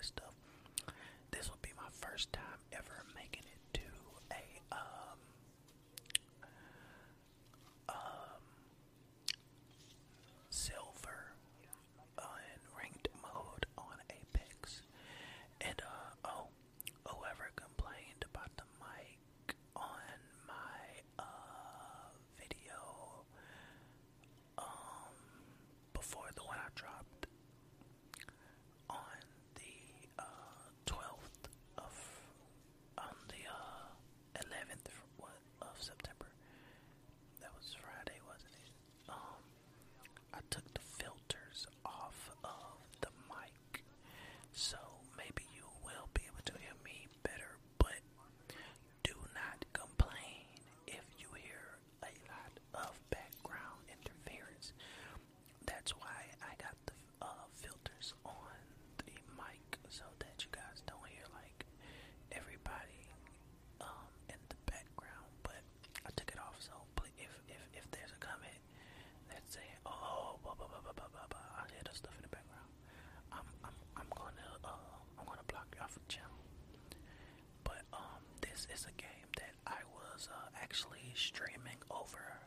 That stuff. This will be my first time ever making it to a um um silver uh, in ranked mode on Apex. And uh oh, whoever complained about the mic on my uh video um before the one I dropped on the uh 12th of on the uh 11th what of September. That was Friday, wasn't it? Um I took the filters off of the mic. So maybe you will be able to hear me better, but do not complain if you hear a lot of background interference. That's why I got the uh, filters on the mic so that you guys don't hear like everybody um, in the background. But I took it off, so please, if if if there's a comment that's saying, "Oh, blah blah blah blah blah blah,", blah I hear the stuff in the background. I'm I'm I'm gonna uh I'm gonna block you off the channel. But is a game that I was uh, actually streaming over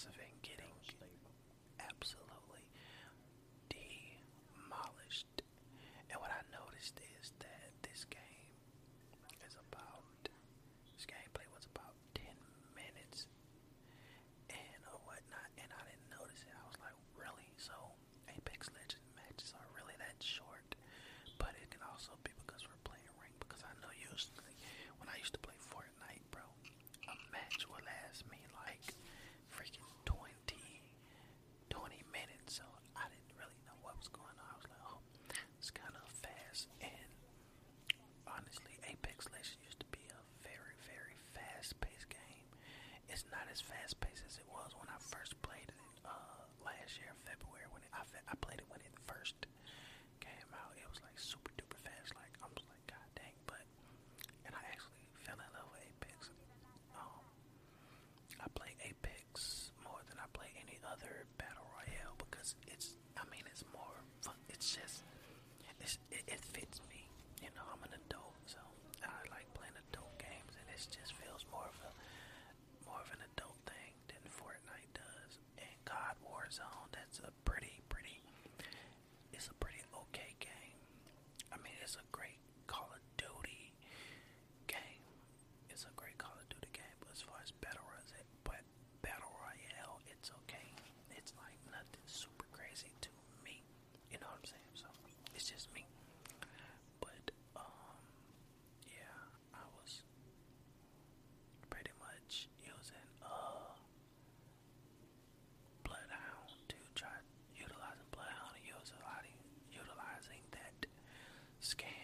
philosophy. Great Call of Duty game. It's a great Call of Duty game, but as far as battle royale, but battle royale, it's okay. It's like nothing super crazy to me. You know what I'm saying? So it's just me. But um, yeah, I was pretty much using uh Bloodhound to try utilizing Bloodhound utilizing utilizing that scan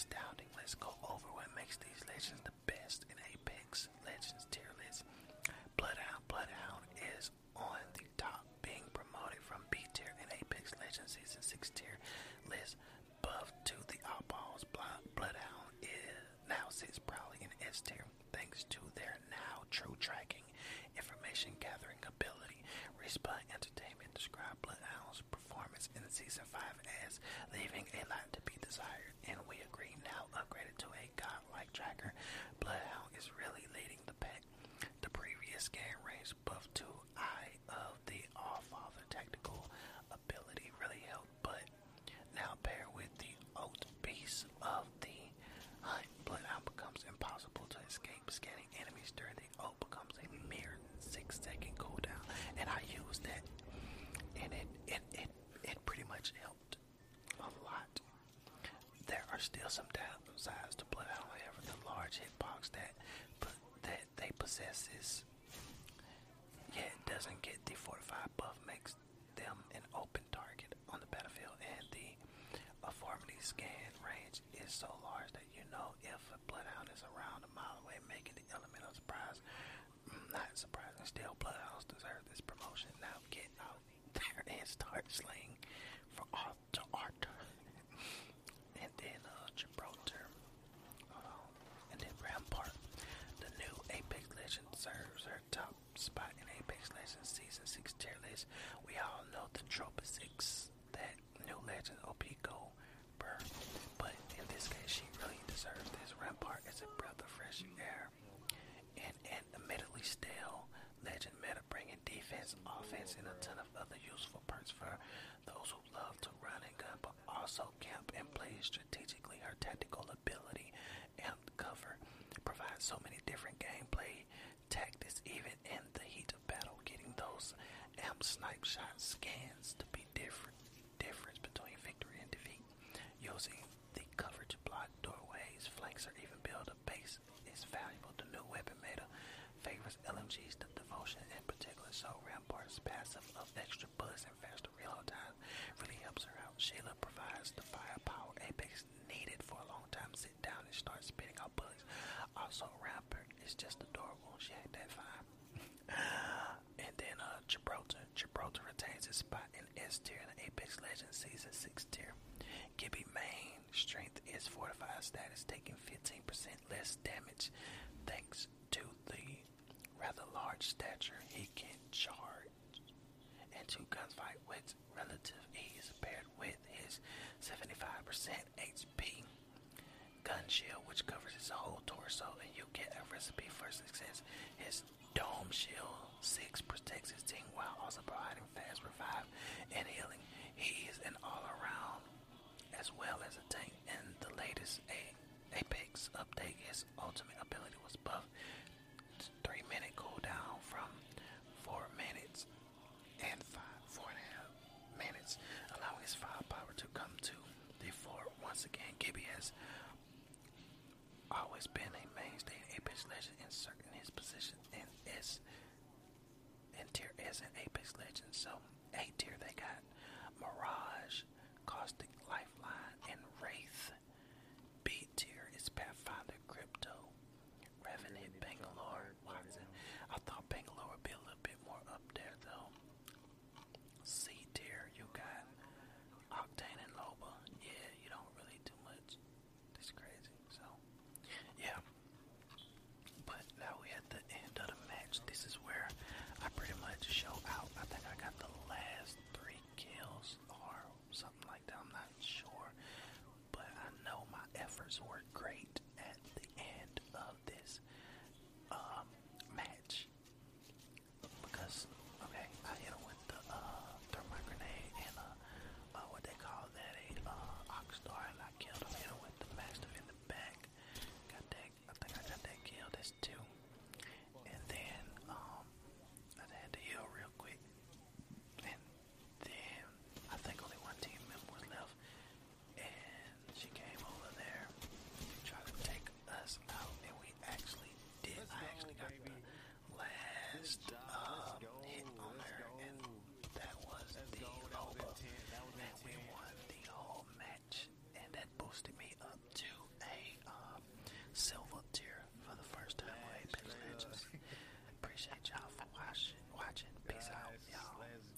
astounding. Let's go over what makes these legends the best in Apex Legends tier list. Bloodhound, Bloodhound is on the top, being promoted from B tier in Apex Legends Season 6 tier list. Buff to the Blood, Bloodhound is now sits proudly in S tier thanks to their now true tracking information gathering ability. Respawn Entertainment described Bloodhound's performance in Season 5 as leaving a lot to be desired, and we agree now upgraded to a godlike tracker. Bloodhound is really leading the pack. The previous scan range buff to Eye of the All-Father tactical ability really helped, but now paired with the Oath Beast of the Hunt, Bloodhound becomes impossible to escape. Scanning enemies during the Oath becomes a mere six second cooldown, and I used that, and it it it, it pretty much helped a lot. There are still some downsides to Bloodhound, however, the large hitbox that that they possess is yet doesn't get the 45 buff makes them an open target on the battlefield, and the Authority scan range is so large that you know if a bloodhound is around a mile away, making the element of surprise mm, not surprising. Still, bloodhounds deserve this promotion. Now get out there and start slaying for Arthur Arthur. and then uh, Gibraltar. Uh, and then Rampart. The new Apex Legend serves her top spot in Apex Legends Season 6 tier list. We all know the trope is 6 that new legend OP go burn. But in this case, she really deserves this. Rampart is a breath of fresh air. And an admittedly stale legend meta bringing defense, offense, and a ton of other useful perks for those who love to run and gun, but also camp and play strategically. Her tactical ability and cover provides so many different gameplay tactics, even in the heat of battle. Getting those amp snipe shot scans to be different difference between victory and defeat. Using Rampart's LMGs the devotion in particular, so Rampart's passive of extra bullets and faster reload time really helps her out. Sheila provides the firepower Apex needed for a long time. Sit down and start spitting out bullets. Also, Rampart is just adorable. She ain't that fine. and then uh, Gibraltar. Gibraltar retains his spot in S tier in the Apex Legends Season 6 tier. Gibby main strength is fortified status, taking 15% less damage thanks to large stature, he can charge into gunfight with relative ease paired with his 75% HP gun shield, which covers his whole torso, and you get a recipe for success. His dome shield 6 protects his team while also providing fast revive and healing. He is an all around as well resort.